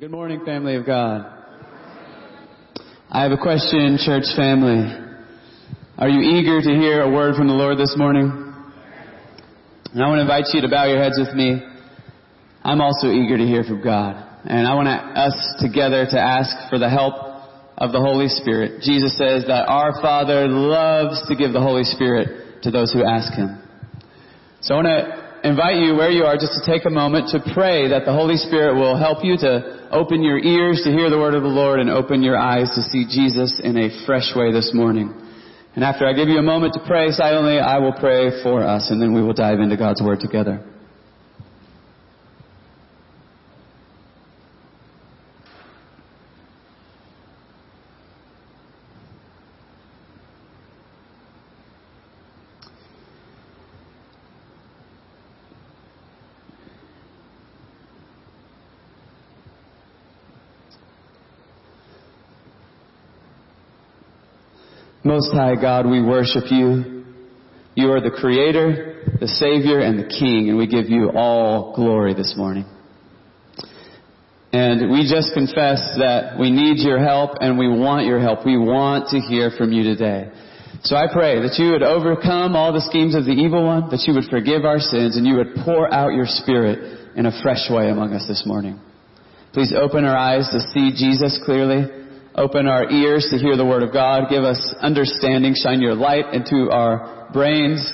Good morning, family of God. I have a question, church family. Are you eager to hear a word from the Lord this morning? And I want to invite you to bow your heads with me. I'm also eager to hear from God. And I want us together to ask for the help of the Holy Spirit. Jesus says that our Father loves to give the Holy Spirit to those who ask Him. So I want to invite you where you are just to take a moment to pray that the Holy Spirit will help you to open your ears to hear the word of the Lord and open your eyes to see Jesus in a fresh way this morning. And after I give you a moment to pray silently, I will pray for us and then we will dive into God's word together. Most High God, we worship you. You are the Creator, the Savior, and the King, and we give you all glory this morning. And we just confess that we need your help and we want your help. We want to hear from you today. So I pray that you would overcome all the schemes of the evil one, that you would forgive our sins, and you would pour out your Spirit in a fresh way among us this morning. Please open our eyes to see Jesus clearly Open our ears to hear the Word of God. Give us understanding. Shine your light into our brains.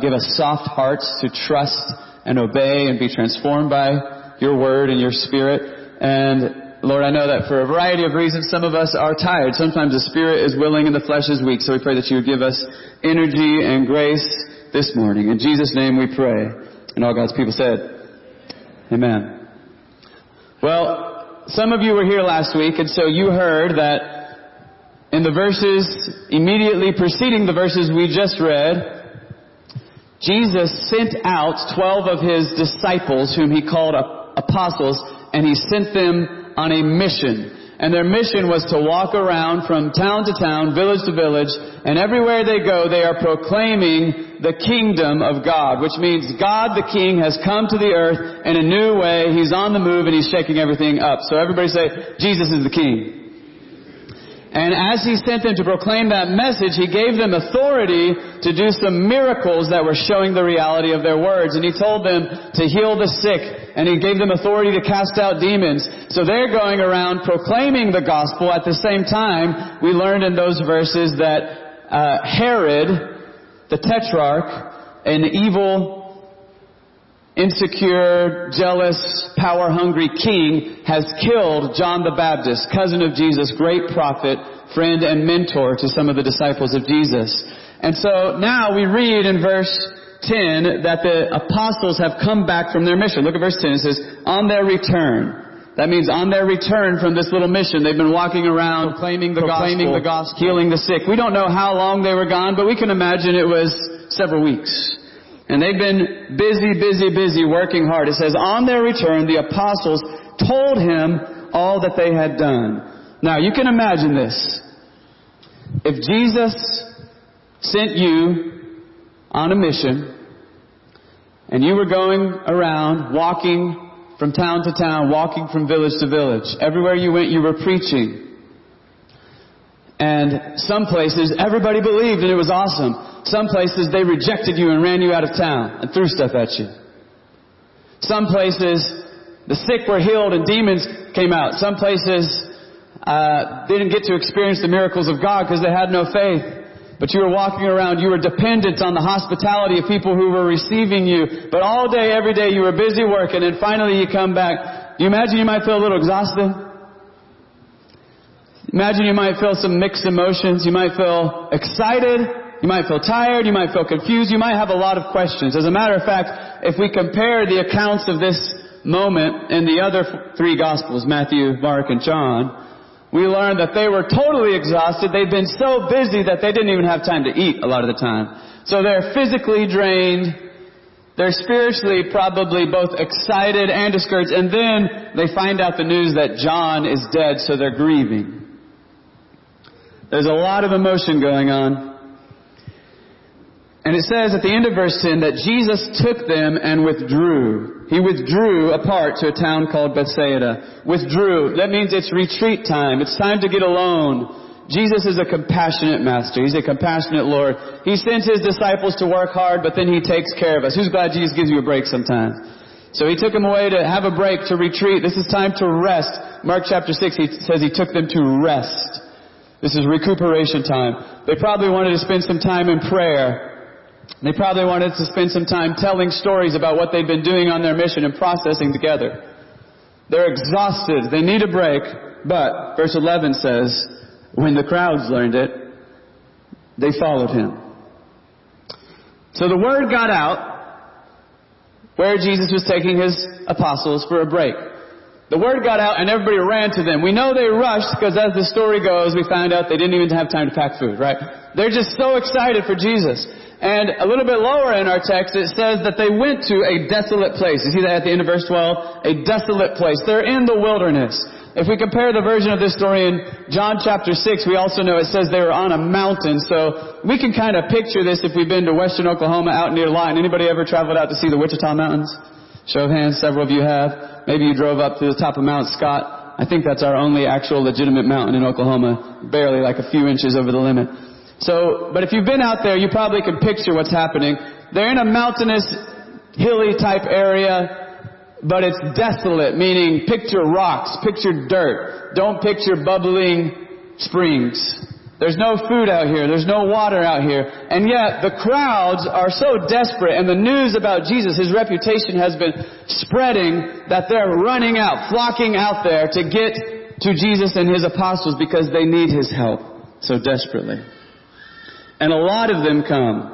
Give us soft hearts to trust and obey and be transformed by your Word and your Spirit. And Lord, I know that for a variety of reasons, some of us are tired. Sometimes the Spirit is willing and the flesh is weak. So we pray that you would give us energy and grace this morning. In Jesus' name we pray. And all God's people said, Amen. Well, some of you were here last week, and so you heard that in the verses immediately preceding the verses we just read, Jesus sent out 12 of his disciples whom he called apostles, and he sent them on a mission. And their mission was to walk around from town to town, village to village, and everywhere they go, they are proclaiming the kingdom of God, which means God the King has come to the earth in a new way. He's on the move and he's shaking everything up. So everybody say, Jesus is the King. And as he sent them to proclaim that message, he gave them authority to do some miracles that were showing the reality of their words. And he told them to heal the sick, and he gave them authority to cast out demons. So they're going around proclaiming the gospel. At the same time, we learned in those verses that uh, Herod, the tetrarch, an evil insecure, jealous, power-hungry king has killed John the Baptist, cousin of Jesus, great prophet, friend, and mentor to some of the disciples of Jesus. And so now we read in verse 10 that the apostles have come back from their mission. Look at verse 10. It says, on their return. That means on their return from this little mission, they've been walking around proclaiming the, proclaiming gospel, the gospel, healing the sick. We don't know how long they were gone, but we can imagine it was several weeks. And they've been busy, busy, busy working hard. It says, on their return, the apostles told him all that they had done. Now, you can imagine this. If Jesus sent you on a mission, and you were going around walking from town to town, walking from village to village, everywhere you went, you were preaching. And some places, everybody believed and it was awesome. Some places they rejected you and ran you out of town and threw stuff at you. Some places the sick were healed and demons came out. Some places uh, didn't get to experience the miracles of God because they had no faith. But you were walking around, you were dependent on the hospitality of people who were receiving you. But all day, every day, you were busy working, and finally you come back. Do you imagine you might feel a little exhausted? Imagine you might feel some mixed emotions. You might feel excited you might feel tired. You might feel confused. You might have a lot of questions. As a matter of fact, if we compare the accounts of this moment in the other three Gospels, Matthew, Mark, and John, we learn that they were totally exhausted. They'd been so busy that they didn't even have time to eat a lot of the time. So they're physically drained. They're spiritually probably both excited and discouraged. And then they find out the news that John is dead, so they're grieving. There's a lot of emotion going on. And it says at the end of verse 10 that Jesus took them and withdrew. He withdrew apart to a town called Bethsaida. Withdrew. That means it's retreat time. It's time to get alone. Jesus is a compassionate master. He's a compassionate Lord. He sends his disciples to work hard, but then he takes care of us. Who's glad Jesus gives you a break sometimes? So he took them away to have a break, to retreat. This is time to rest. Mark chapter 6, he says he took them to rest. This is recuperation time. They probably wanted to spend some time in prayer. They probably wanted to spend some time telling stories about what they've been doing on their mission and processing together. They're exhausted. They need a break. But, verse 11 says, when the crowds learned it, they followed him. So the word got out where Jesus was taking his apostles for a break. The word got out and everybody ran to them. We know they rushed because as the story goes, we found out they didn't even have time to pack food, right? They're just so excited for Jesus. And a little bit lower in our text, it says that they went to a desolate place. You see that at the end of verse 12? A desolate place. They're in the wilderness. If we compare the version of this story in John chapter 6, we also know it says they were on a mountain. So we can kind of picture this if we've been to western Oklahoma out near Lawton. Anybody ever traveled out to see the Wichita Mountains? Show of hands, several of you have. Maybe you drove up to the top of Mount Scott. I think that's our only actual legitimate mountain in Oklahoma. Barely like a few inches over the limit. So, but if you've been out there, you probably can picture what's happening. They're in a mountainous, hilly type area, but it's desolate, meaning picture rocks, picture dirt. Don't picture bubbling springs. There's no food out here. There's no water out here. And yet the crowds are so desperate and the news about Jesus, his reputation has been spreading that they're running out, flocking out there to get to Jesus and his apostles because they need his help so desperately and a lot of them come.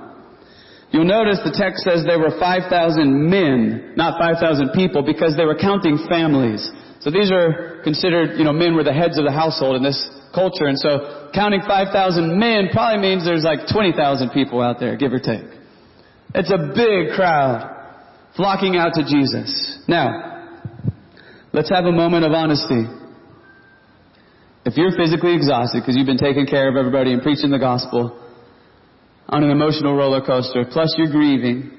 You'll notice the text says there were 5,000 men, not 5,000 people, because they were counting families. So these are considered, you know, men were the heads of the household in this culture. And so counting 5,000 men probably means there's like 20,000 people out there, give or take. It's a big crowd flocking out to Jesus. Now, let's have a moment of honesty. If you're physically exhausted because you've been taking care of everybody and preaching the gospel, on an emotional roller coaster, plus you're grieving,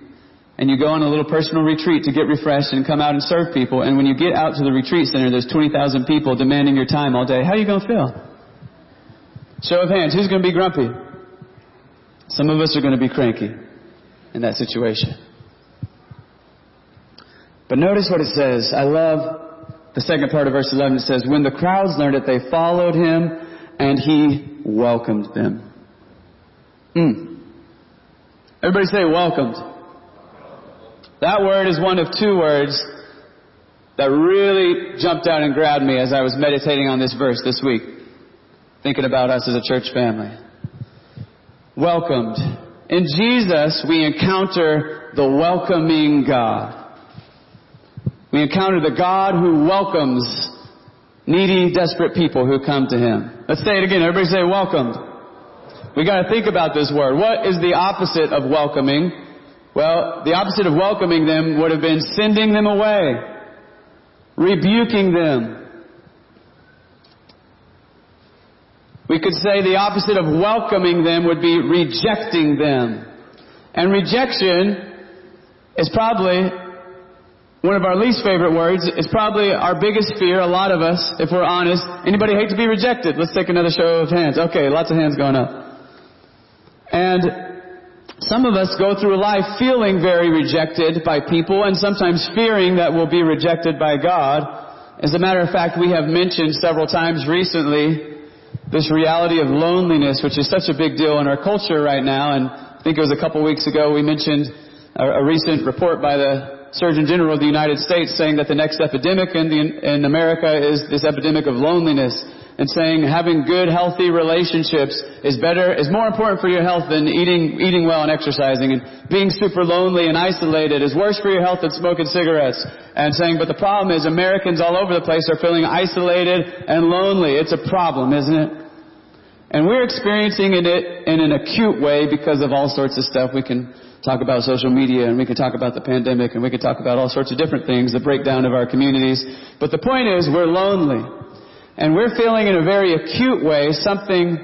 and you go on a little personal retreat to get refreshed and come out and serve people, and when you get out to the retreat center, there's 20,000 people demanding your time all day. How are you going to feel? Show of hands, who's going to be grumpy? Some of us are going to be cranky in that situation. But notice what it says. I love the second part of verse 11. It says, When the crowds learned it, they followed him, and he welcomed them. Mm. Everybody say welcomed. That word is one of two words that really jumped out and grabbed me as I was meditating on this verse this week, thinking about us as a church family. Welcomed. In Jesus, we encounter the welcoming God. We encounter the God who welcomes needy, desperate people who come to Him. Let's say it again. Everybody say welcomed. We gotta think about this word. What is the opposite of welcoming? Well, the opposite of welcoming them would have been sending them away, rebuking them. We could say the opposite of welcoming them would be rejecting them. And rejection is probably one of our least favorite words. It's probably our biggest fear, a lot of us, if we're honest. Anybody hate to be rejected? Let's take another show of hands. Okay, lots of hands going up. And some of us go through life feeling very rejected by people and sometimes fearing that we'll be rejected by God. As a matter of fact, we have mentioned several times recently this reality of loneliness, which is such a big deal in our culture right now. And I think it was a couple weeks ago we mentioned a, a recent report by the Surgeon General of the United States saying that the next epidemic in, the, in America is this epidemic of loneliness and saying having good, healthy relationships is better, is more important for your health than eating, eating well and exercising. And being super lonely and isolated is worse for your health than smoking cigarettes. And saying, but the problem is Americans all over the place are feeling isolated and lonely. It's a problem, isn't it? And we're experiencing it in an acute way because of all sorts of stuff. We can talk about social media and we can talk about the pandemic and we can talk about all sorts of different things, the breakdown of our communities. But the point is, we're lonely. And we're feeling in a very acute way something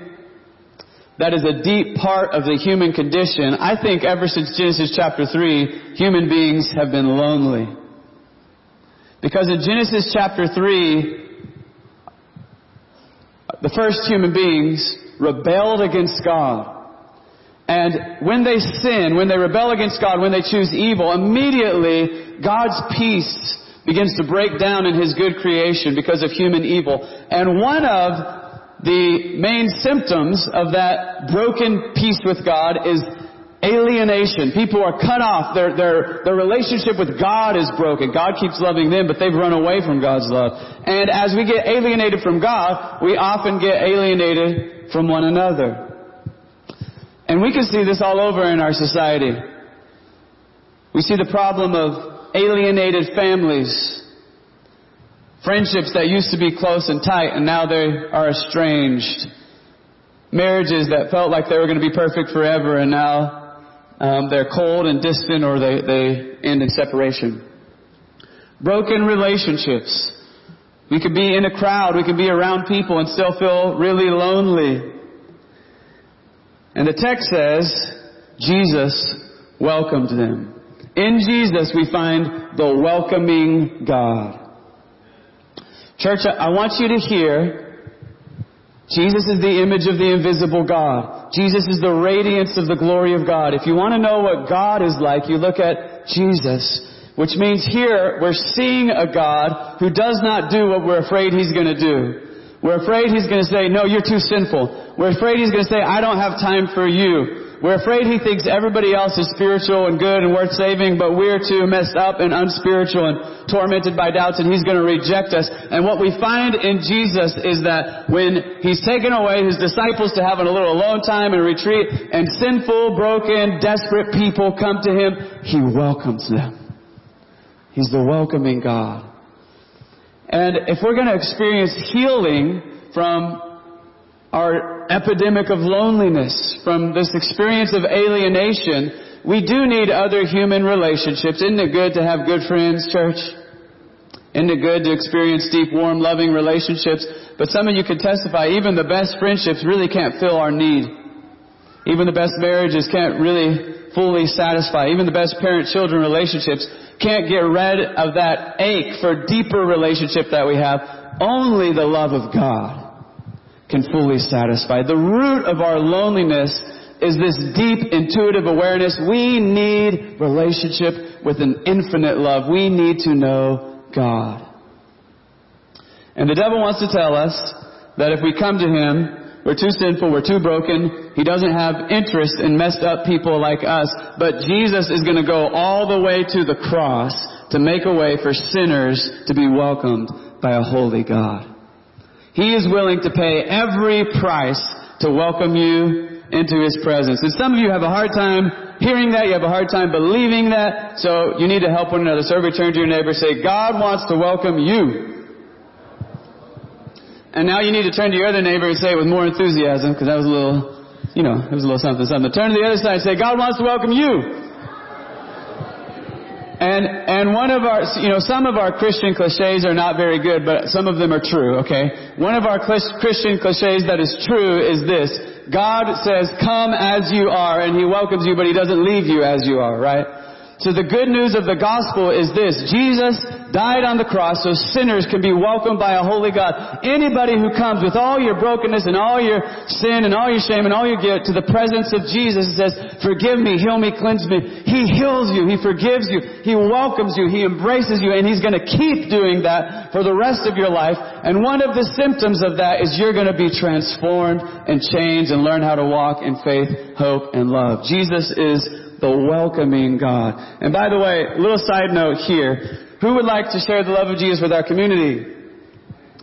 that is a deep part of the human condition. I think ever since Genesis chapter 3, human beings have been lonely. Because in Genesis chapter 3, the first human beings rebelled against God. And when they sin, when they rebel against God, when they choose evil, immediately God's peace begins to break down in His good creation because of human evil. And one of the main symptoms of that broken peace with God is alienation. People are cut off. Their, their, their relationship with God is broken. God keeps loving them, but they've run away from God's love. And as we get alienated from God, we often get alienated from one another. And we can see this all over in our society. We see the problem of alienated families. Friendships that used to be close and tight and now they are estranged. Marriages that felt like they were going to be perfect forever and now um, they're cold and distant or they, they end in separation. Broken relationships. We could be in a crowd, we could be around people and still feel really lonely. And the text says, Jesus welcomed them. In Jesus we find the welcoming God. Church, I want you to hear Jesus is the image of the invisible God. Jesus is the radiance of the glory of God. If you want to know what God is like, you look at Jesus. Which means here, we're seeing a God who does not do what we're afraid He's gonna do. We're afraid He's gonna say, no, you're too sinful. We're afraid He's gonna say, I don't have time for you. We're afraid he thinks everybody else is spiritual and good and worth saving, but we're too messed up and unspiritual and tormented by doubts and he's going to reject us. And what we find in Jesus is that when he's taken away his disciples to having a little alone time and retreat and sinful, broken, desperate people come to him, he welcomes them. He's the welcoming God. And if we're going to experience healing from our epidemic of loneliness, from this experience of alienation, we do need other human relationships. Isn't it good to have good friends, church? Isn't it good to experience deep, warm, loving relationships? But some of you can testify, even the best friendships really can't fill our need. Even the best marriages can't really fully satisfy. Even the best parent-children relationships can't get rid of that ache for deeper relationship that we have. Only the love of God can fully satisfy. The root of our loneliness is this deep intuitive awareness. We need relationship with an infinite love. We need to know God. And the devil wants to tell us that if we come to him, we're too sinful, we're too broken, he doesn't have interest in messed up people like us, but Jesus is going to go all the way to the cross to make a way for sinners to be welcomed by a holy God. He is willing to pay every price to welcome you into His presence. And some of you have a hard time hearing that. You have a hard time believing that. So you need to help one another. So turn to your neighbor say, God wants to welcome you. And now you need to turn to your other neighbor and say it with more enthusiasm, because that was a little, you know, it was a little something, something. Turn to the other side and say, God wants to welcome you. And, and one of our, you know, some of our Christian cliches are not very good, but some of them are true, okay? One of our Christian cliches that is true is this. God says, come as you are, and He welcomes you, but He doesn't leave you as you are, right? So the good news of the gospel is this. Jesus died on the cross so sinners can be welcomed by a holy God. Anybody who comes with all your brokenness and all your sin and all your shame and all your guilt to the presence of Jesus and says, forgive me, heal me, cleanse me. He heals you. He forgives you. He welcomes you. He embraces you and He's going to keep doing that for the rest of your life. And one of the symptoms of that is you're going to be transformed and changed and learn how to walk in faith, hope, and love. Jesus is the welcoming God. And by the way, little side note here. Who would like to share the love of Jesus with our community?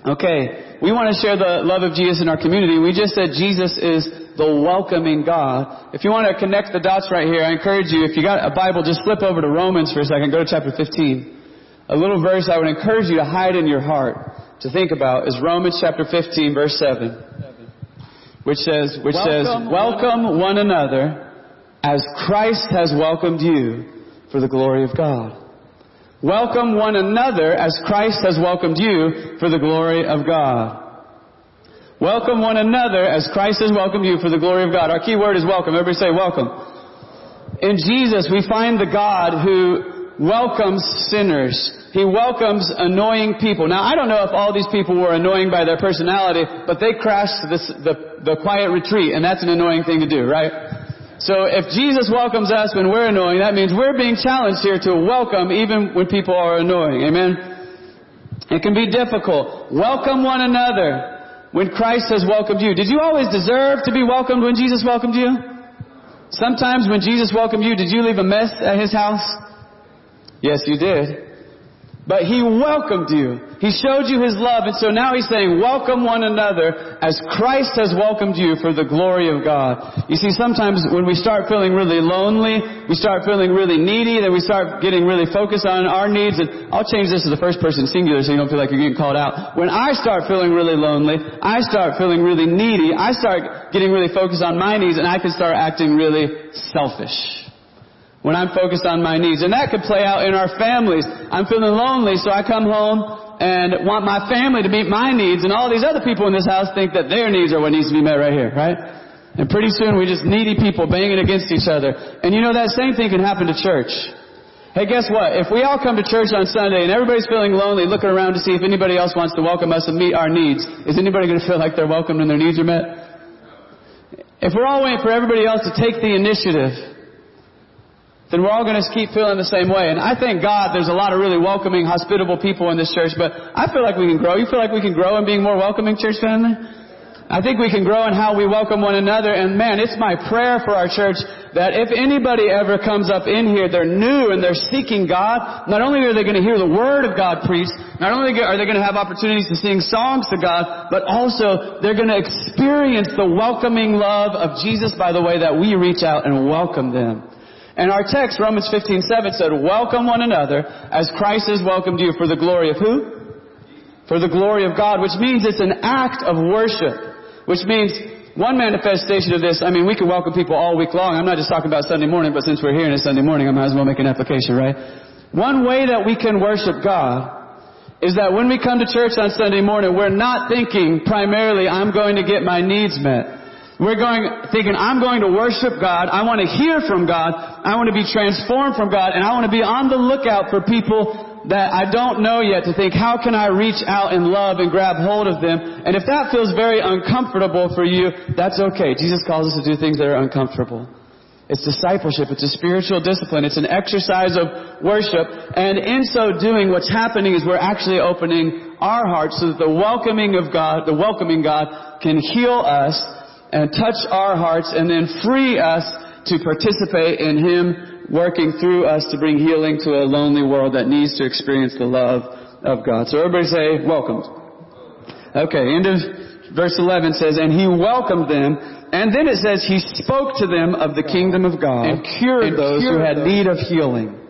Okay, we want to share the love of Jesus in our community. We just said Jesus is the welcoming God. If you want to connect the dots right here, I encourage you, if you got a Bible, just flip over to Romans for a second. Go to chapter 15. A little verse I would encourage you to hide in your heart to think about is Romans chapter 15 verse 7. Which says, which welcome says, welcome one another as Christ has welcomed you for the glory of God. Welcome one another as Christ has welcomed you for the glory of God. Welcome one another as Christ has welcomed you for the glory of God. Our key word is welcome. Everybody say welcome. In Jesus, we find the God who welcomes sinners. He welcomes annoying people. Now, I don't know if all these people were annoying by their personality, but they crashed this, the, the quiet retreat, and that's an annoying thing to do, right? So if Jesus welcomes us when we're annoying, that means we're being challenged here to welcome even when people are annoying. Amen? It can be difficult. Welcome one another when Christ has welcomed you. Did you always deserve to be welcomed when Jesus welcomed you? Sometimes when Jesus welcomed you, did you leave a mess at his house? Yes, you did. But He welcomed you. He showed you His love. And so now He's saying, welcome one another as Christ has welcomed you for the glory of God. You see, sometimes when we start feeling really lonely, we start feeling really needy, then we start getting really focused on our needs. And I'll change this to the first person singular so you don't feel like you're getting called out. When I start feeling really lonely, I start feeling really needy, I start getting really focused on my needs and I can start acting really selfish when I'm focused on my needs. And that could play out in our families. I'm feeling lonely, so I come home and want my family to meet my needs, and all these other people in this house think that their needs are what needs to be met right here, right? And pretty soon we just needy people banging against each other. And you know that same thing can happen to church. Hey, guess what? If we all come to church on Sunday and everybody's feeling lonely, looking around to see if anybody else wants to welcome us and meet our needs, is anybody going to feel like they're welcomed and their needs are met? If we're all waiting for everybody else to take the initiative, then we're all going to keep feeling the same way. And I thank God there's a lot of really welcoming, hospitable people in this church, but I feel like we can grow. You feel like we can grow in being more welcoming, church family? I think we can grow in how we welcome one another. And man, it's my prayer for our church that if anybody ever comes up in here, they're new and they're seeking God, not only are they going to hear the Word of God preached, not only are they going to have opportunities to sing songs to God, but also they're going to experience the welcoming love of Jesus by the way that we reach out and welcome them. And our text, Romans 15, 7 said, welcome one another as Christ has welcomed you for the glory of who? For the glory of God, which means it's an act of worship. Which means one manifestation of this, I mean, we can welcome people all week long. I'm not just talking about Sunday morning, but since we're here it's Sunday morning, I might as well make an application, right? One way that we can worship God is that when we come to church on Sunday morning, we're not thinking primarily, I'm going to get my needs met. We're going, thinking, I'm going to worship God. I want to hear from God. I want to be transformed from God. And I want to be on the lookout for people that I don't know yet to think, how can I reach out in love and grab hold of them? And if that feels very uncomfortable for you, that's okay. Jesus calls us to do things that are uncomfortable. It's discipleship. It's a spiritual discipline. It's an exercise of worship. And in so doing, what's happening is we're actually opening our hearts so that the welcoming of God, the welcoming God can heal us and touch our hearts and then free us to participate in Him working through us to bring healing to a lonely world that needs to experience the love of God. So everybody say, welcomed. Okay, end of verse 11 says, and He welcomed them, and then it says He spoke to them of the kingdom of God and cured and those cured who had those. need of healing.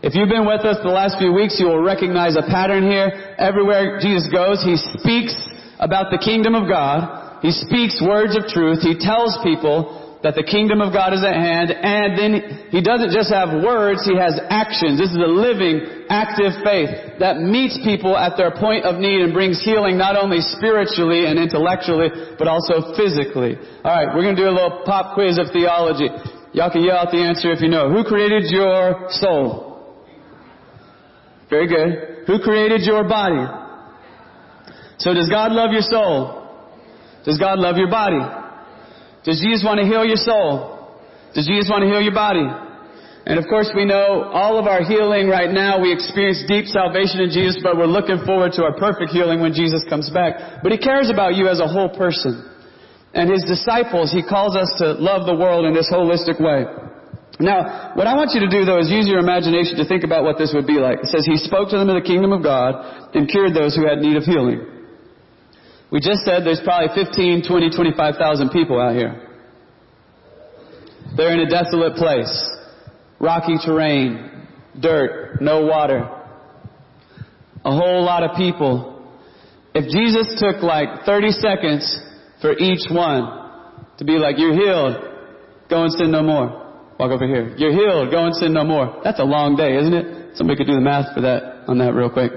If you've been with us the last few weeks, you will recognize a pattern here. Everywhere Jesus goes, He speaks about the kingdom of God. He speaks words of truth. He tells people that the kingdom of God is at hand. And then he doesn't just have words, he has actions. This is a living, active faith that meets people at their point of need and brings healing not only spiritually and intellectually, but also physically. Alright, we're gonna do a little pop quiz of theology. Y'all can yell out the answer if you know. Who created your soul? Very good. Who created your body? So does God love your soul? Does God love your body? Does Jesus want to heal your soul? Does Jesus want to heal your body? And of course we know all of our healing right now, we experience deep salvation in Jesus, but we're looking forward to our perfect healing when Jesus comes back. But He cares about you as a whole person. And His disciples, He calls us to love the world in this holistic way. Now, what I want you to do though is use your imagination to think about what this would be like. It says He spoke to them of the kingdom of God and cured those who had need of healing. We just said there's probably 15, 20, 25,000 people out here. They're in a desolate place. Rocky terrain, dirt, no water. A whole lot of people. If Jesus took like 30 seconds for each one to be like, you're healed, go and sin no more. Walk over here. You're healed, go and sin no more. That's a long day, isn't it? Somebody could do the math for that, on that real quick.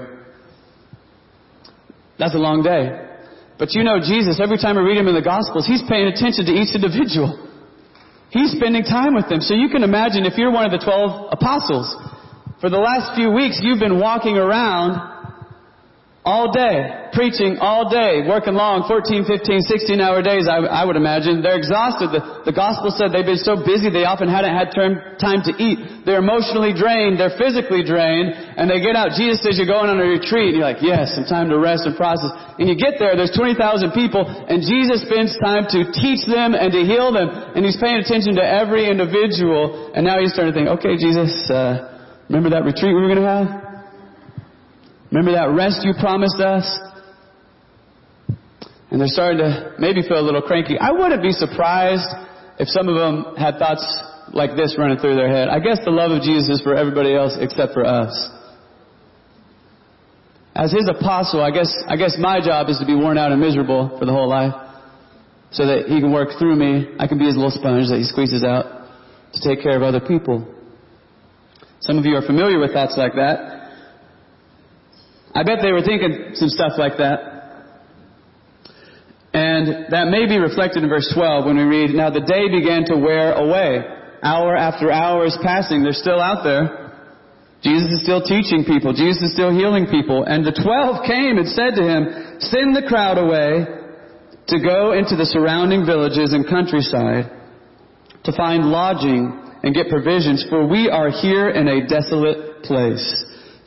That's a long day. But you know Jesus, every time I read him in the Gospels, he's paying attention to each individual. He's spending time with them. So you can imagine if you're one of the 12 apostles, for the last few weeks you've been walking around all day, preaching all day, working long, 14, 15, 16 hour days, I, I would imagine. They're exhausted. The, the gospel said they've been so busy they often hadn't had term, time to eat. They're emotionally drained, they're physically drained, and they get out. Jesus says you're going on a retreat, and you're like, yes, some time to rest and process. And you get there, there's 20,000 people, and Jesus spends time to teach them and to heal them, and he's paying attention to every individual, and now he's starting to think, okay, Jesus, uh, remember that retreat we were going to have? Remember that rest you promised us? And they're starting to maybe feel a little cranky. I wouldn't be surprised if some of them had thoughts like this running through their head. I guess the love of Jesus is for everybody else except for us. As his apostle, I guess, I guess my job is to be worn out and miserable for the whole life so that he can work through me. I can be his little sponge that he squeezes out to take care of other people. Some of you are familiar with thoughts like that. I bet they were thinking some stuff like that. And that may be reflected in verse 12 when we read, Now the day began to wear away. Hour after hour is passing. They're still out there. Jesus is still teaching people. Jesus is still healing people. And the twelve came and said to him, Send the crowd away to go into the surrounding villages and countryside to find lodging and get provisions, for we are here in a desolate place.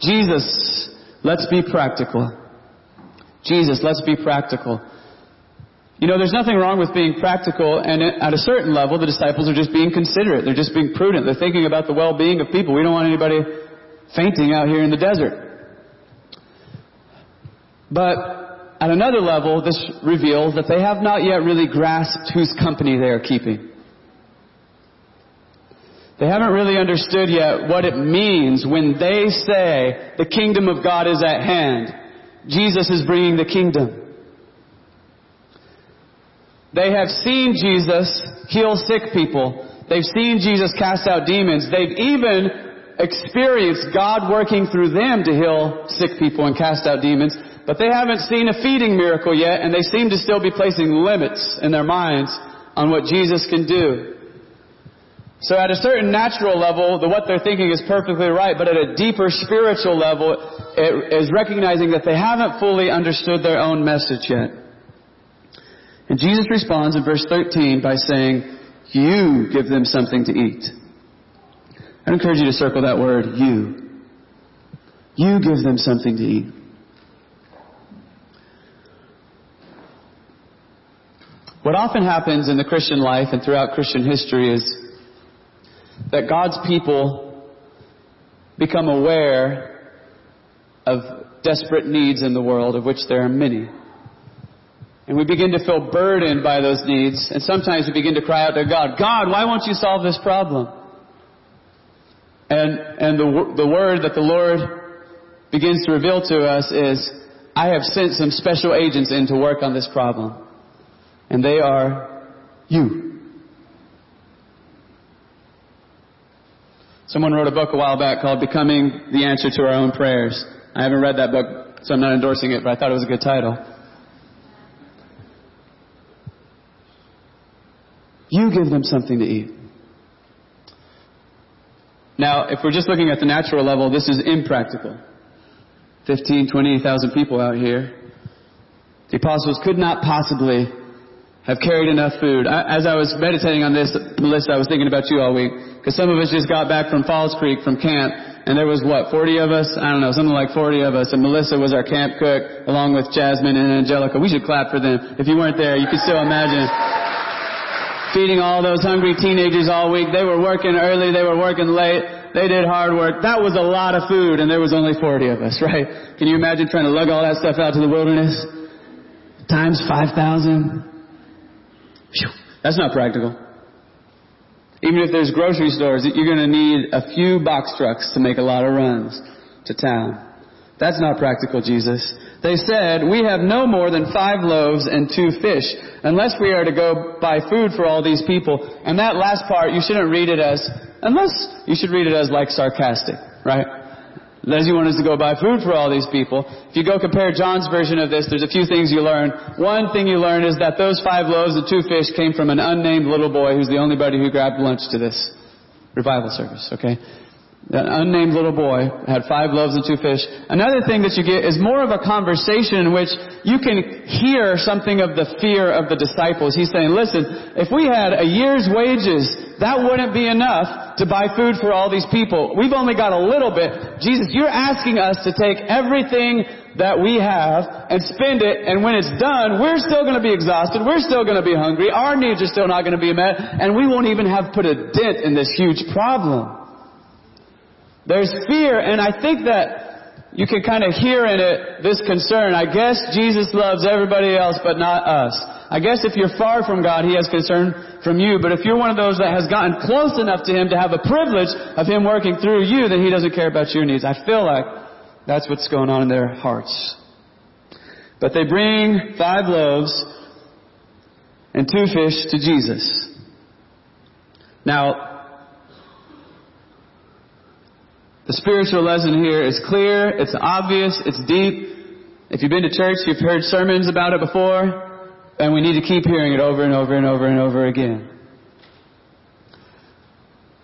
Jesus Let's be practical. Jesus, let's be practical. You know, there's nothing wrong with being practical, and at a certain level, the disciples are just being considerate. They're just being prudent. They're thinking about the well-being of people. We don't want anybody fainting out here in the desert. But at another level, this reveals that they have not yet really grasped whose company they are keeping. They haven't really understood yet what it means when they say the kingdom of God is at hand. Jesus is bringing the kingdom. They have seen Jesus heal sick people. They've seen Jesus cast out demons. They've even experienced God working through them to heal sick people and cast out demons. But they haven't seen a feeding miracle yet, and they seem to still be placing limits in their minds on what Jesus can do. So at a certain natural level, the, what they're thinking is perfectly right, but at a deeper spiritual level, it is recognizing that they haven't fully understood their own message yet. And Jesus responds in verse 13 by saying, you give them something to eat. I encourage you to circle that word, you. You give them something to eat. What often happens in the Christian life and throughout Christian history is that God's people become aware of desperate needs in the world, of which there are many. And we begin to feel burdened by those needs, and sometimes we begin to cry out to God, God, why won't you solve this problem? And, and the, the word that the Lord begins to reveal to us is, I have sent some special agents in to work on this problem. And they are you. Someone wrote a book a while back called Becoming the Answer to Our Own Prayers. I haven't read that book, so I'm not endorsing it, but I thought it was a good title. You give them something to eat. Now, if we're just looking at the natural level, this is impractical. 15, 20,000 people out here. The apostles could not possibly have carried enough food. I, as I was meditating on this, Melissa, I was thinking about you all week. Because some of us just got back from Falls Creek from camp, and there was what, 40 of us? I don't know, something like 40 of us. And Melissa was our camp cook, along with Jasmine and Angelica. We should clap for them. If you weren't there, you could still imagine feeding all those hungry teenagers all week. They were working early, they were working late, they did hard work. That was a lot of food, and there was only 40 of us, right? Can you imagine trying to lug all that stuff out to the wilderness? Times 5,000? That's not practical. Even if there's grocery stores, you're going to need a few box trucks to make a lot of runs to town. That's not practical, Jesus. They said, we have no more than five loaves and two fish, unless we are to go buy food for all these people. And that last part, you shouldn't read it as, unless, you should read it as like sarcastic, right? Does he want us to go buy food for all these people? If you go compare John's version of this, there's a few things you learn. One thing you learn is that those five loaves and two fish came from an unnamed little boy who's the only buddy who grabbed lunch to this revival service, okay? An unnamed little boy had five loaves and two fish. Another thing that you get is more of a conversation in which you can hear something of the fear of the disciples. He's saying, listen, if we had a year's wages, that wouldn't be enough to buy food for all these people. We've only got a little bit. Jesus, you're asking us to take everything that we have and spend it, and when it's done, we're still going to be exhausted, we're still going to be hungry, our needs are still not going to be met, and we won't even have put a dent in this huge problem. There's fear, and I think that you can kind of hear in it this concern. I guess Jesus loves everybody else, but not us. I guess if you're far from God, He has concern from you. But if you're one of those that has gotten close enough to Him to have a privilege of Him working through you, then He doesn't care about your needs. I feel like that's what's going on in their hearts. But they bring five loaves and two fish to Jesus. Now, the spiritual lesson here is clear, it's obvious, it's deep. If you've been to church, you've heard sermons about it before, and we need to keep hearing it over and over and over and over again.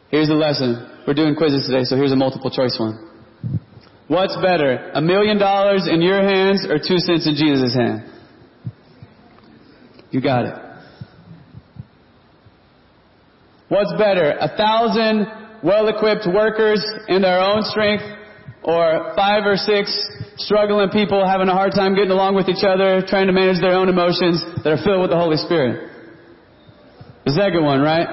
Here's the lesson. We're doing quizzes today, so here's a multiple choice one. What's better, a million dollars in your hands or two cents in Jesus' hand? You got it. What's better, a thousand well-equipped workers in their own strength or five or six struggling people having a hard time getting along with each other, trying to manage their own emotions that are filled with the Holy Spirit. The second one, right?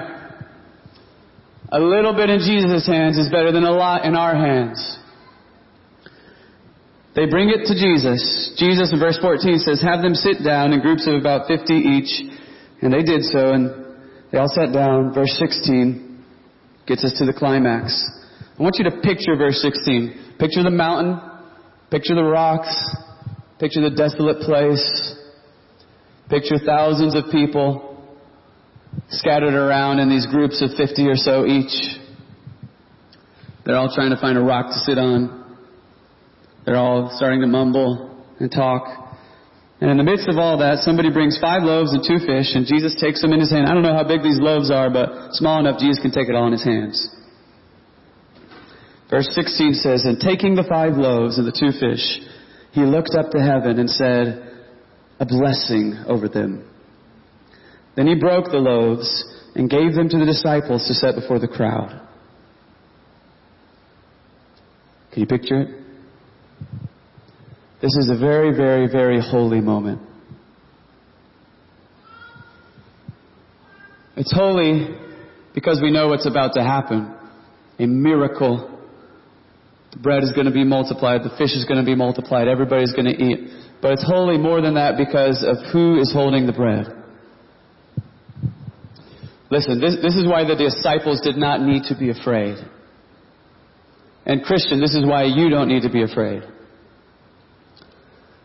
A little bit in Jesus' hands is better than a lot in our hands. They bring it to Jesus. Jesus in verse 14 says, have them sit down in groups of about 50 each. And they did so, and they all sat down. Verse 16, gets us to the climax. I want you to picture verse 16. Picture the mountain, picture the rocks, picture the desolate place, picture thousands of people scattered around in these groups of 50 or so each. They're all trying to find a rock to sit on. They're all starting to mumble and talk. And in the midst of all that, somebody brings five loaves and two fish, and Jesus takes them in his hand. I don't know how big these loaves are, but small enough Jesus can take it all in his hands. Verse 16 says, And taking the five loaves and the two fish, he looked up to heaven and said, A blessing over them. Then he broke the loaves and gave them to the disciples to set before the crowd. Can you picture it? This is a very, very, very holy moment. It's holy because we know what's about to happen. A miracle. The bread is going to be multiplied. The fish is going to be multiplied. Everybody's going to eat. But it's holy more than that because of who is holding the bread. Listen, this, this is why the disciples did not need to be afraid. And Christian, this is why you don't need to be afraid.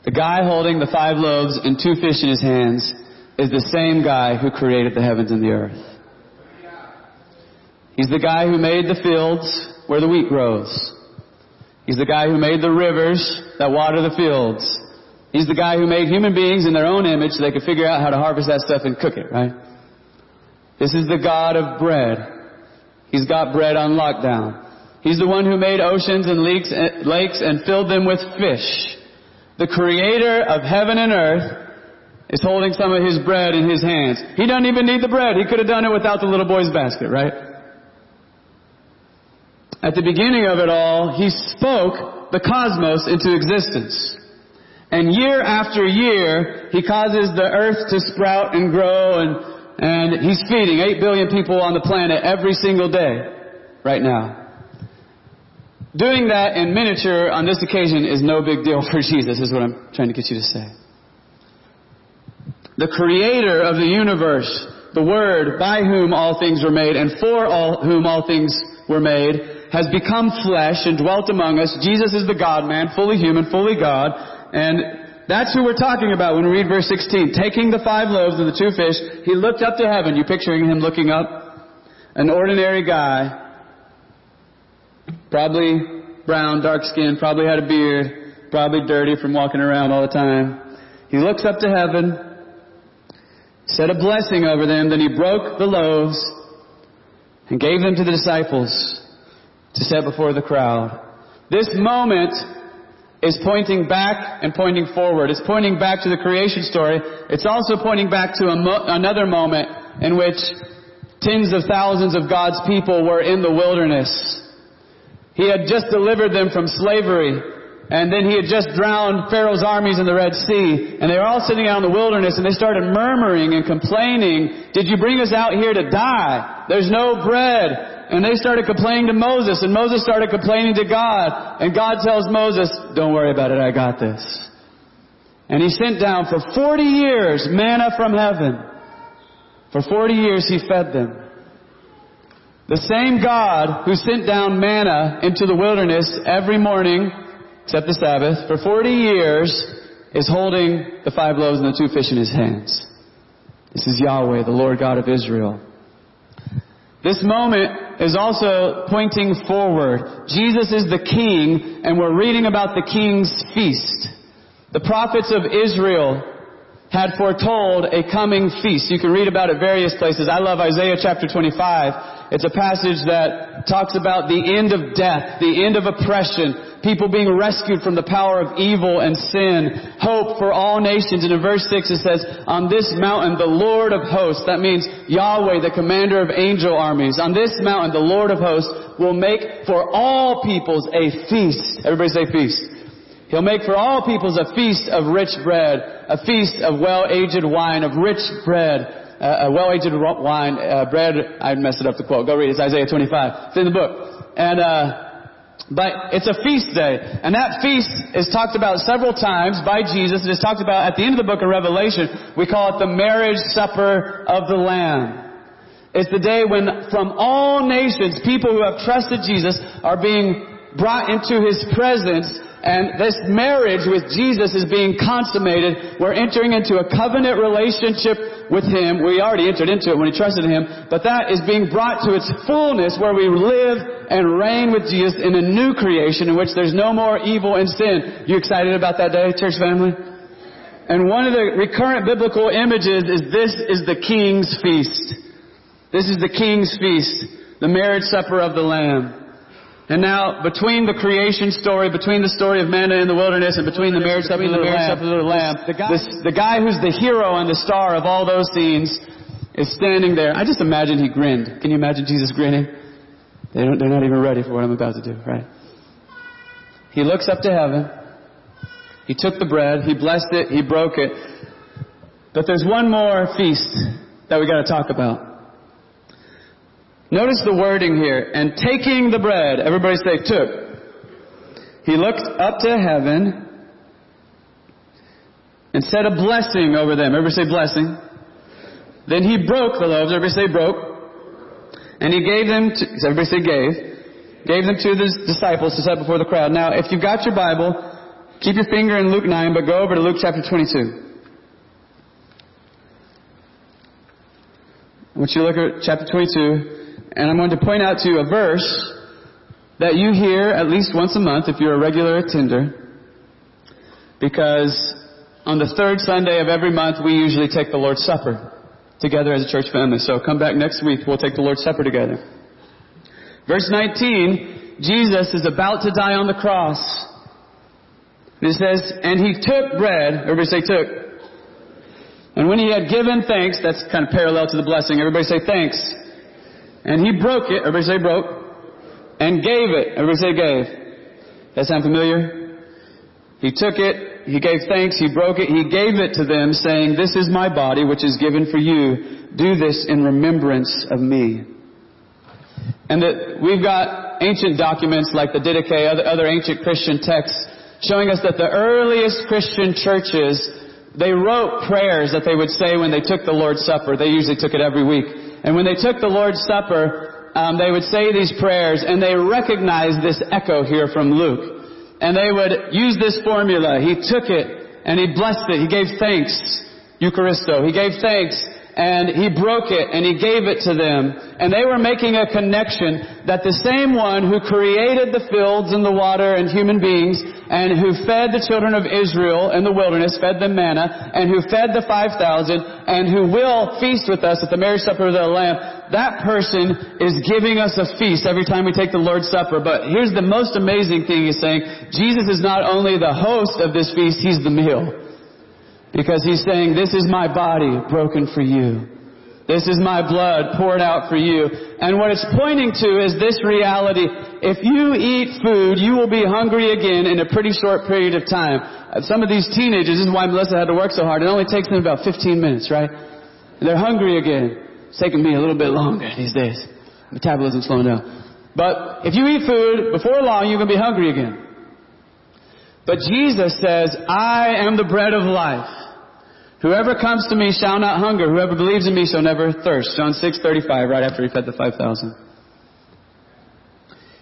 The guy holding the five loaves and two fish in his hands is the same guy who created the heavens and the earth. He's the guy who made the fields where the wheat grows. He's the guy who made the rivers that water the fields. He's the guy who made human beings in their own image so they could figure out how to harvest that stuff and cook it, right? This is the God of bread. He's got bread on lockdown. He's the one who made oceans and lakes and filled them with fish the creator of heaven and earth, is holding some of his bread in his hands. He doesn't even need the bread. He could have done it without the little boy's basket, right? At the beginning of it all, he spoke the cosmos into existence. And year after year, he causes the earth to sprout and grow and, and he's feeding 8 billion people on the planet every single day right now. Doing that in miniature on this occasion is no big deal for Jesus, is what I'm trying to get you to say. The creator of the universe, the Word by whom all things were made and for all whom all things were made, has become flesh and dwelt among us. Jesus is the God man, fully human, fully God, and that's who we're talking about when we read verse 16. Taking the five loaves and the two fish, he looked up to heaven. You picturing him looking up? An ordinary guy Probably brown, dark skin, probably had a beard, probably dirty from walking around all the time. He looks up to heaven, said a blessing over them, then he broke the loaves and gave them to the disciples to set before the crowd. This moment is pointing back and pointing forward. It's pointing back to the creation story. It's also pointing back to mo- another moment in which tens of thousands of God's people were in the wilderness. He had just delivered them from slavery. And then he had just drowned Pharaoh's armies in the Red Sea. And they were all sitting out in the wilderness and they started murmuring and complaining, did you bring us out here to die? There's no bread. And they started complaining to Moses, and Moses started complaining to God. And God tells Moses, don't worry about it, I got this. And he sent down for 40 years manna from heaven. For 40 years he fed them. The same God who sent down manna into the wilderness every morning, except the Sabbath, for 40 years is holding the five loaves and the two fish in his hands. This is Yahweh, the Lord God of Israel. This moment is also pointing forward. Jesus is the king, and we're reading about the king's feast. The prophets of Israel had foretold a coming feast. You can read about it various places. I love Isaiah chapter 25. It's a passage that talks about the end of death, the end of oppression, people being rescued from the power of evil and sin, hope for all nations. And in verse 6 it says, on this mountain the Lord of hosts, that means Yahweh, the commander of angel armies, on this mountain the Lord of hosts will make for all peoples a feast. Everybody say feast. He'll make for all peoples a feast of rich bread, a feast of well-aged wine, of rich bread, uh, a well-aged wine, uh, bread, I messed up the quote. Go read it. It's Isaiah 25. It's in the book. And, uh, but it's a feast day. And that feast is talked about several times by Jesus. It is talked about at the end of the book of Revelation. We call it the marriage supper of the Lamb. It's the day when from all nations, people who have trusted Jesus are being brought into His presence and this marriage with Jesus is being consummated. We're entering into a covenant relationship with Him. We already entered into it when we trusted Him, but that is being brought to its fullness where we live and reign with Jesus in a new creation in which there's no more evil and sin. You excited about that day, church family? And one of the recurrent biblical images is this is the King's feast. This is the King's feast, the marriage supper of the Lamb. And now, between the creation story, between the story of manna in the wilderness, and between the marriage supper of the, marriage supper of the lamb, the guy, this, the guy who's the hero and the star of all those scenes is standing there. I just imagine he grinned. Can you imagine Jesus grinning? They don't, they're not even ready for what I'm about to do, right? He looks up to heaven. He took the bread. He blessed it. He broke it. But there's one more feast that we got to talk about. Notice the wording here. And taking the bread, everybody say took. He looked up to heaven and said a blessing over them. Everybody say blessing. Then he broke the loaves. Everybody say broke. And he gave them to, everybody say gave. Gave them to the disciples to set before the crowd. Now, if you've got your Bible, keep your finger in Luke 9, but go over to Luke chapter 22. I want you to look at chapter 22. And I'm going to point out to you a verse that you hear at least once a month if you're a regular attender. Because on the third Sunday of every month, we usually take the Lord's Supper together as a church family. So come back next week, we'll take the Lord's Supper together. Verse 19, Jesus is about to die on the cross. And It says, and he took bread, everybody say took. And when he had given thanks, that's kind of parallel to the blessing, everybody say thanks. And he broke it, everybody say broke, and gave it, everybody say gave. That sound familiar? He took it, he gave thanks, he broke it, he gave it to them saying, this is my body which is given for you. Do this in remembrance of me. And that we've got ancient documents like the Didache, other, other ancient Christian texts showing us that the earliest Christian churches, they wrote prayers that they would say when they took the Lord's Supper. They usually took it every week. And when they took the Lord's Supper, um, they would say these prayers, and they recognized this echo here from Luke. And they would use this formula. He took it, and he blessed it. He gave thanks, Eucharisto. He gave thanks, and he broke it and he gave it to them. And they were making a connection that the same one who created the fields and the water and human beings and who fed the children of Israel in the wilderness, fed them manna, and who fed the 5,000 and who will feast with us at the marriage supper of the Lamb, that person is giving us a feast every time we take the Lord's Supper. But here's the most amazing thing he's saying. Jesus is not only the host of this feast, he's the meal. Because he's saying, this is my body broken for you. This is my blood poured out for you. And what it's pointing to is this reality. If you eat food, you will be hungry again in a pretty short period of time. Uh, some of these teenagers, this is why Melissa had to work so hard. It only takes them about 15 minutes, right? They're hungry again. It's taking me a little bit longer these days. Metabolism's slowing down. But if you eat food, before long you're going to be hungry again. But Jesus says, I am the bread of life. Whoever comes to me shall not hunger. Whoever believes in me shall never thirst. John 6:35 right after he fed the 5000.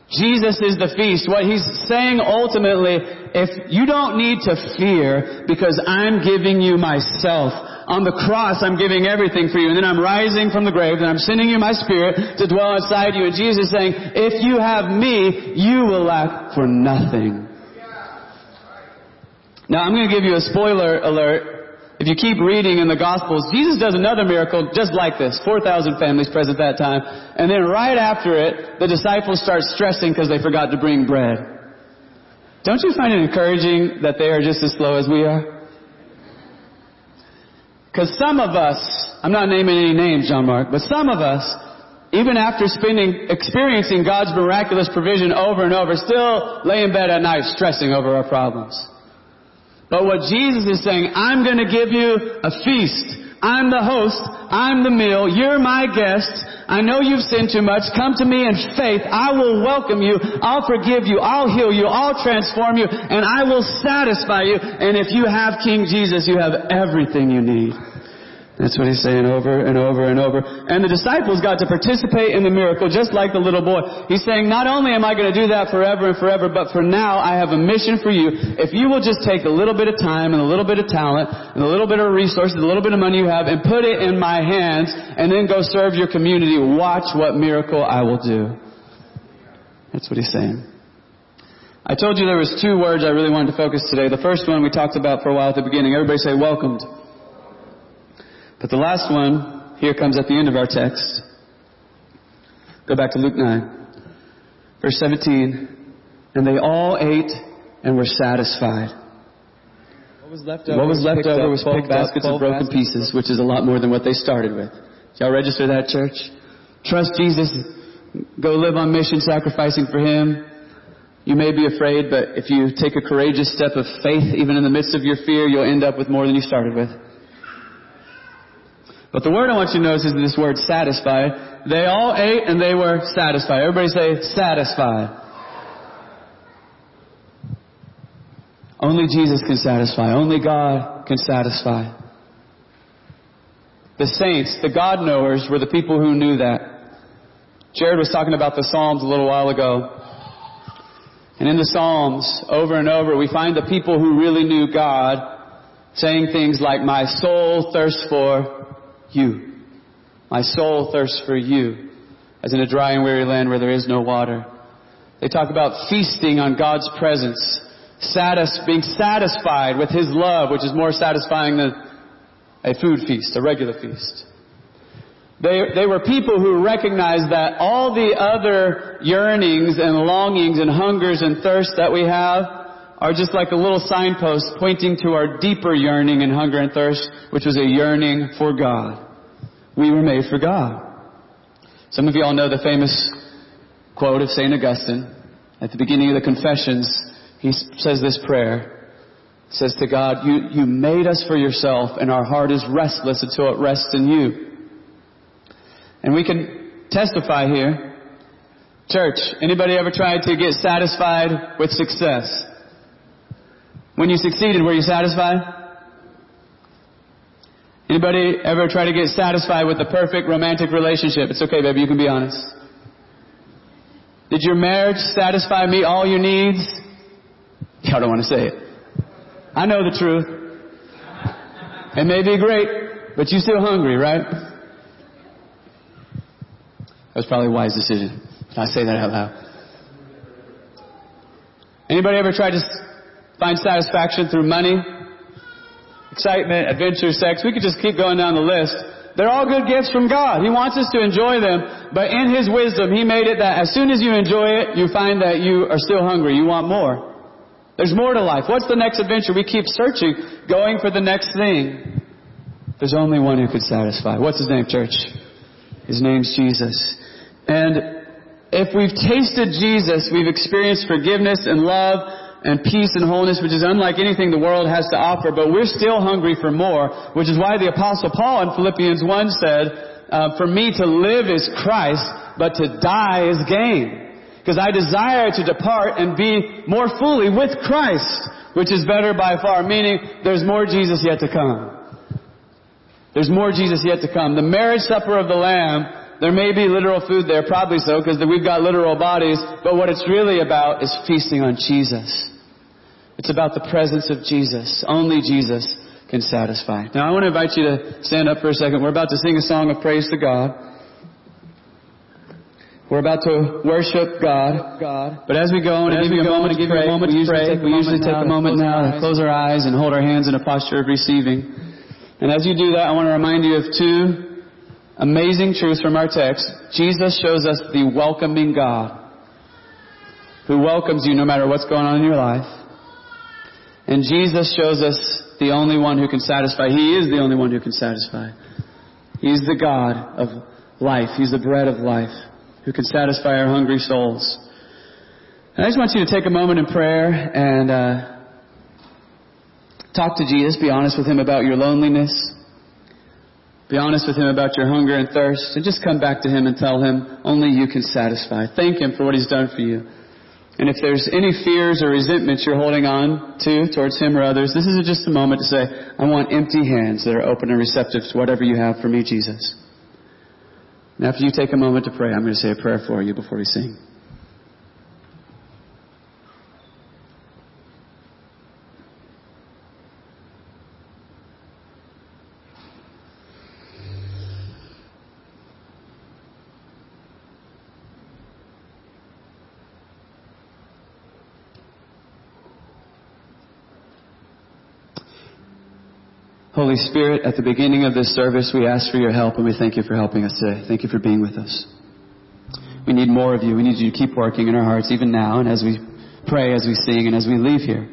Jesus is the feast. What he's saying ultimately, if you don't need to fear because I'm giving you myself. On the cross, I'm giving everything for you. And then I'm rising from the grave and I'm sending you my spirit to dwell inside you. And Jesus is saying, if you have me, you will lack for nothing. Now I'm going to give you a spoiler alert if you keep reading in the Gospels, Jesus does another miracle just like this. 4,000 families present that time. And then right after it, the disciples start stressing because they forgot to bring bread. Don't you find it encouraging that they are just as slow as we are? Because some of us, I'm not naming any names, John Mark, but some of us, even after spending, experiencing God's miraculous provision over and over, still lay in bed at night stressing over our problems. But what Jesus is saying, I'm going to give you a feast. I'm the host. I'm the meal. You're my guest. I know you've sinned too much. Come to me in faith. I will welcome you. I'll forgive you. I'll heal you. I'll transform you. And I will satisfy you. And if you have King Jesus, you have everything you need. That's what he's saying over and over and over. And the disciples got to participate in the miracle just like the little boy. He's saying, not only am I going to do that forever and forever, but for now I have a mission for you. If you will just take a little bit of time and a little bit of talent and a little bit of resources, a little bit of money you have and put it in my hands and then go serve your community, watch what miracle I will do. That's what he's saying. I told you there was two words I really wanted to focus today. The first one we talked about for a while at the beginning. Everybody say welcomed. But the last one here comes at the end of our text. Go back to Luke 9, verse 17. And they all ate and were satisfied. What was left over, what was, left over was picked baskets of broken baskets pieces, which is a lot more than what they started with. Y'all register that, church? Trust Jesus. Go live on mission, sacrificing for Him. You may be afraid, but if you take a courageous step of faith, even in the midst of your fear, you'll end up with more than you started with. But the word I want you to notice is this word satisfied. They all ate and they were satisfied. Everybody say satisfied. Only Jesus can satisfy. Only God can satisfy. The saints, the God knowers, were the people who knew that. Jared was talking about the Psalms a little while ago. And in the Psalms, over and over, we find the people who really knew God saying things like, My soul thirsts for you. My soul thirsts for you, as in a dry and weary land where there is no water. They talk about feasting on God's presence, satis- being satisfied with His love, which is more satisfying than a food feast, a regular feast. They, they were people who recognized that all the other yearnings and longings and hungers and thirsts that we have are just like a little signpost pointing to our deeper yearning and hunger and thirst, which was a yearning for God. We were made for God. Some of you all know the famous quote of St. Augustine. At the beginning of the Confessions, he says this prayer. Says to God, you, you made us for yourself and our heart is restless until it rests in you. And we can testify here. Church, anybody ever tried to get satisfied with success? When you succeeded, were you satisfied? Anybody ever try to get satisfied with the perfect romantic relationship? It's okay, baby, you can be honest. Did your marriage satisfy me all your needs? Y'all don't want to say it. I know the truth. It may be great, but you're still hungry, right? That was probably a wise decision. I say that out loud. Anybody ever tried to find satisfaction through money, excitement, adventure, sex? We could just keep going down the list. They're all good gifts from God. He wants us to enjoy them, but in His wisdom, He made it that as soon as you enjoy it, you find that you are still hungry. You want more. There's more to life. What's the next adventure? We keep searching, going for the next thing. There's only one who could satisfy. What's His name, church? His name's Jesus. And if we've tasted Jesus, we've experienced forgiveness and love and peace and wholeness, which is unlike anything the world has to offer, but we're still hungry for more, which is why the apostle Paul in Philippians 1 said, uh, for me to live is Christ, but to die is gain. Because I desire to depart and be more fully with Christ, which is better by far, meaning there's more Jesus yet to come. There's more Jesus yet to come. The marriage supper of the Lamb there may be literal food there, probably so, because we've got literal bodies, but what it's really about is feasting on Jesus. It's about the presence of Jesus. Only Jesus can satisfy. Now I want to invite you to stand up for a second. We're about to sing a song of praise to God. We're about to worship God. God. But as we go and as we go and give you a moment to pray, we usually take a moment now to close our eyes and hold our hands in a posture of receiving. And as you do that, I want to remind you of two amazing truth from our text. Jesus shows us the welcoming God who welcomes you no matter what's going on in your life. And Jesus shows us the only one who can satisfy. He is the only one who can satisfy. He's the God of life. He's the bread of life who can satisfy our hungry souls. And I just want you to take a moment in prayer and uh, talk to Jesus. Be honest with him about your loneliness. Be honest with Him about your hunger and thirst, and just come back to Him and tell Him only you can satisfy. Thank Him for what He's done for you. And if there's any fears or resentments you're holding on to towards Him or others, this is just a moment to say, I want empty hands that are open and receptive to whatever you have for me, Jesus. And after you take a moment to pray, I'm going to say a prayer for you before we sing. Holy Spirit, at the beginning of this service, we ask for your help and we thank you for helping us today. Thank you for being with us. We need more of you. We need you to keep working in our hearts even now and as we pray, as we sing, and as we leave here.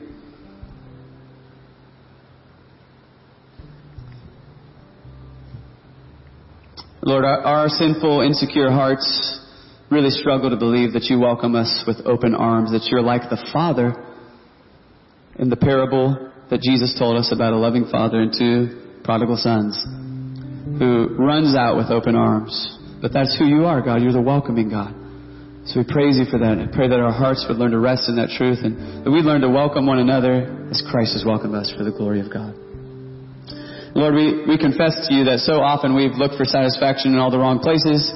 Lord, our, our, sinful, insecure hearts really struggle to believe that you welcome us with open arms, that you're like the Father in the parable that Jesus told us about a loving father and two prodigal sons who runs out with open arms. But that's who you are, God. You're the welcoming God. So we praise you for that and pray that our hearts would learn to rest in that truth and that we learn to welcome one another as Christ has welcomed us for the glory of God. Lord, we, we confess to you that so often we've looked for satisfaction in all the wrong places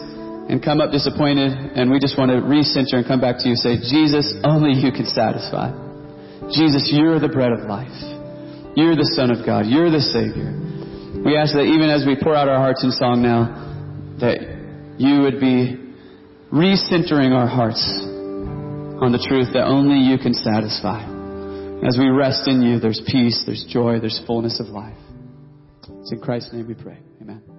and come up disappointed and we just want to recenter and come back to you and say, Jesus, only you can satisfy. Jesus, you're the bread of life. You're the Son of God. You're the Savior. We ask that even as we pour out our hearts in song now, that you would be recentering our hearts on the truth that only you can satisfy. As we rest in you, there's peace, there's joy, there's fullness of life. It's in Christ's name we pray. Amen.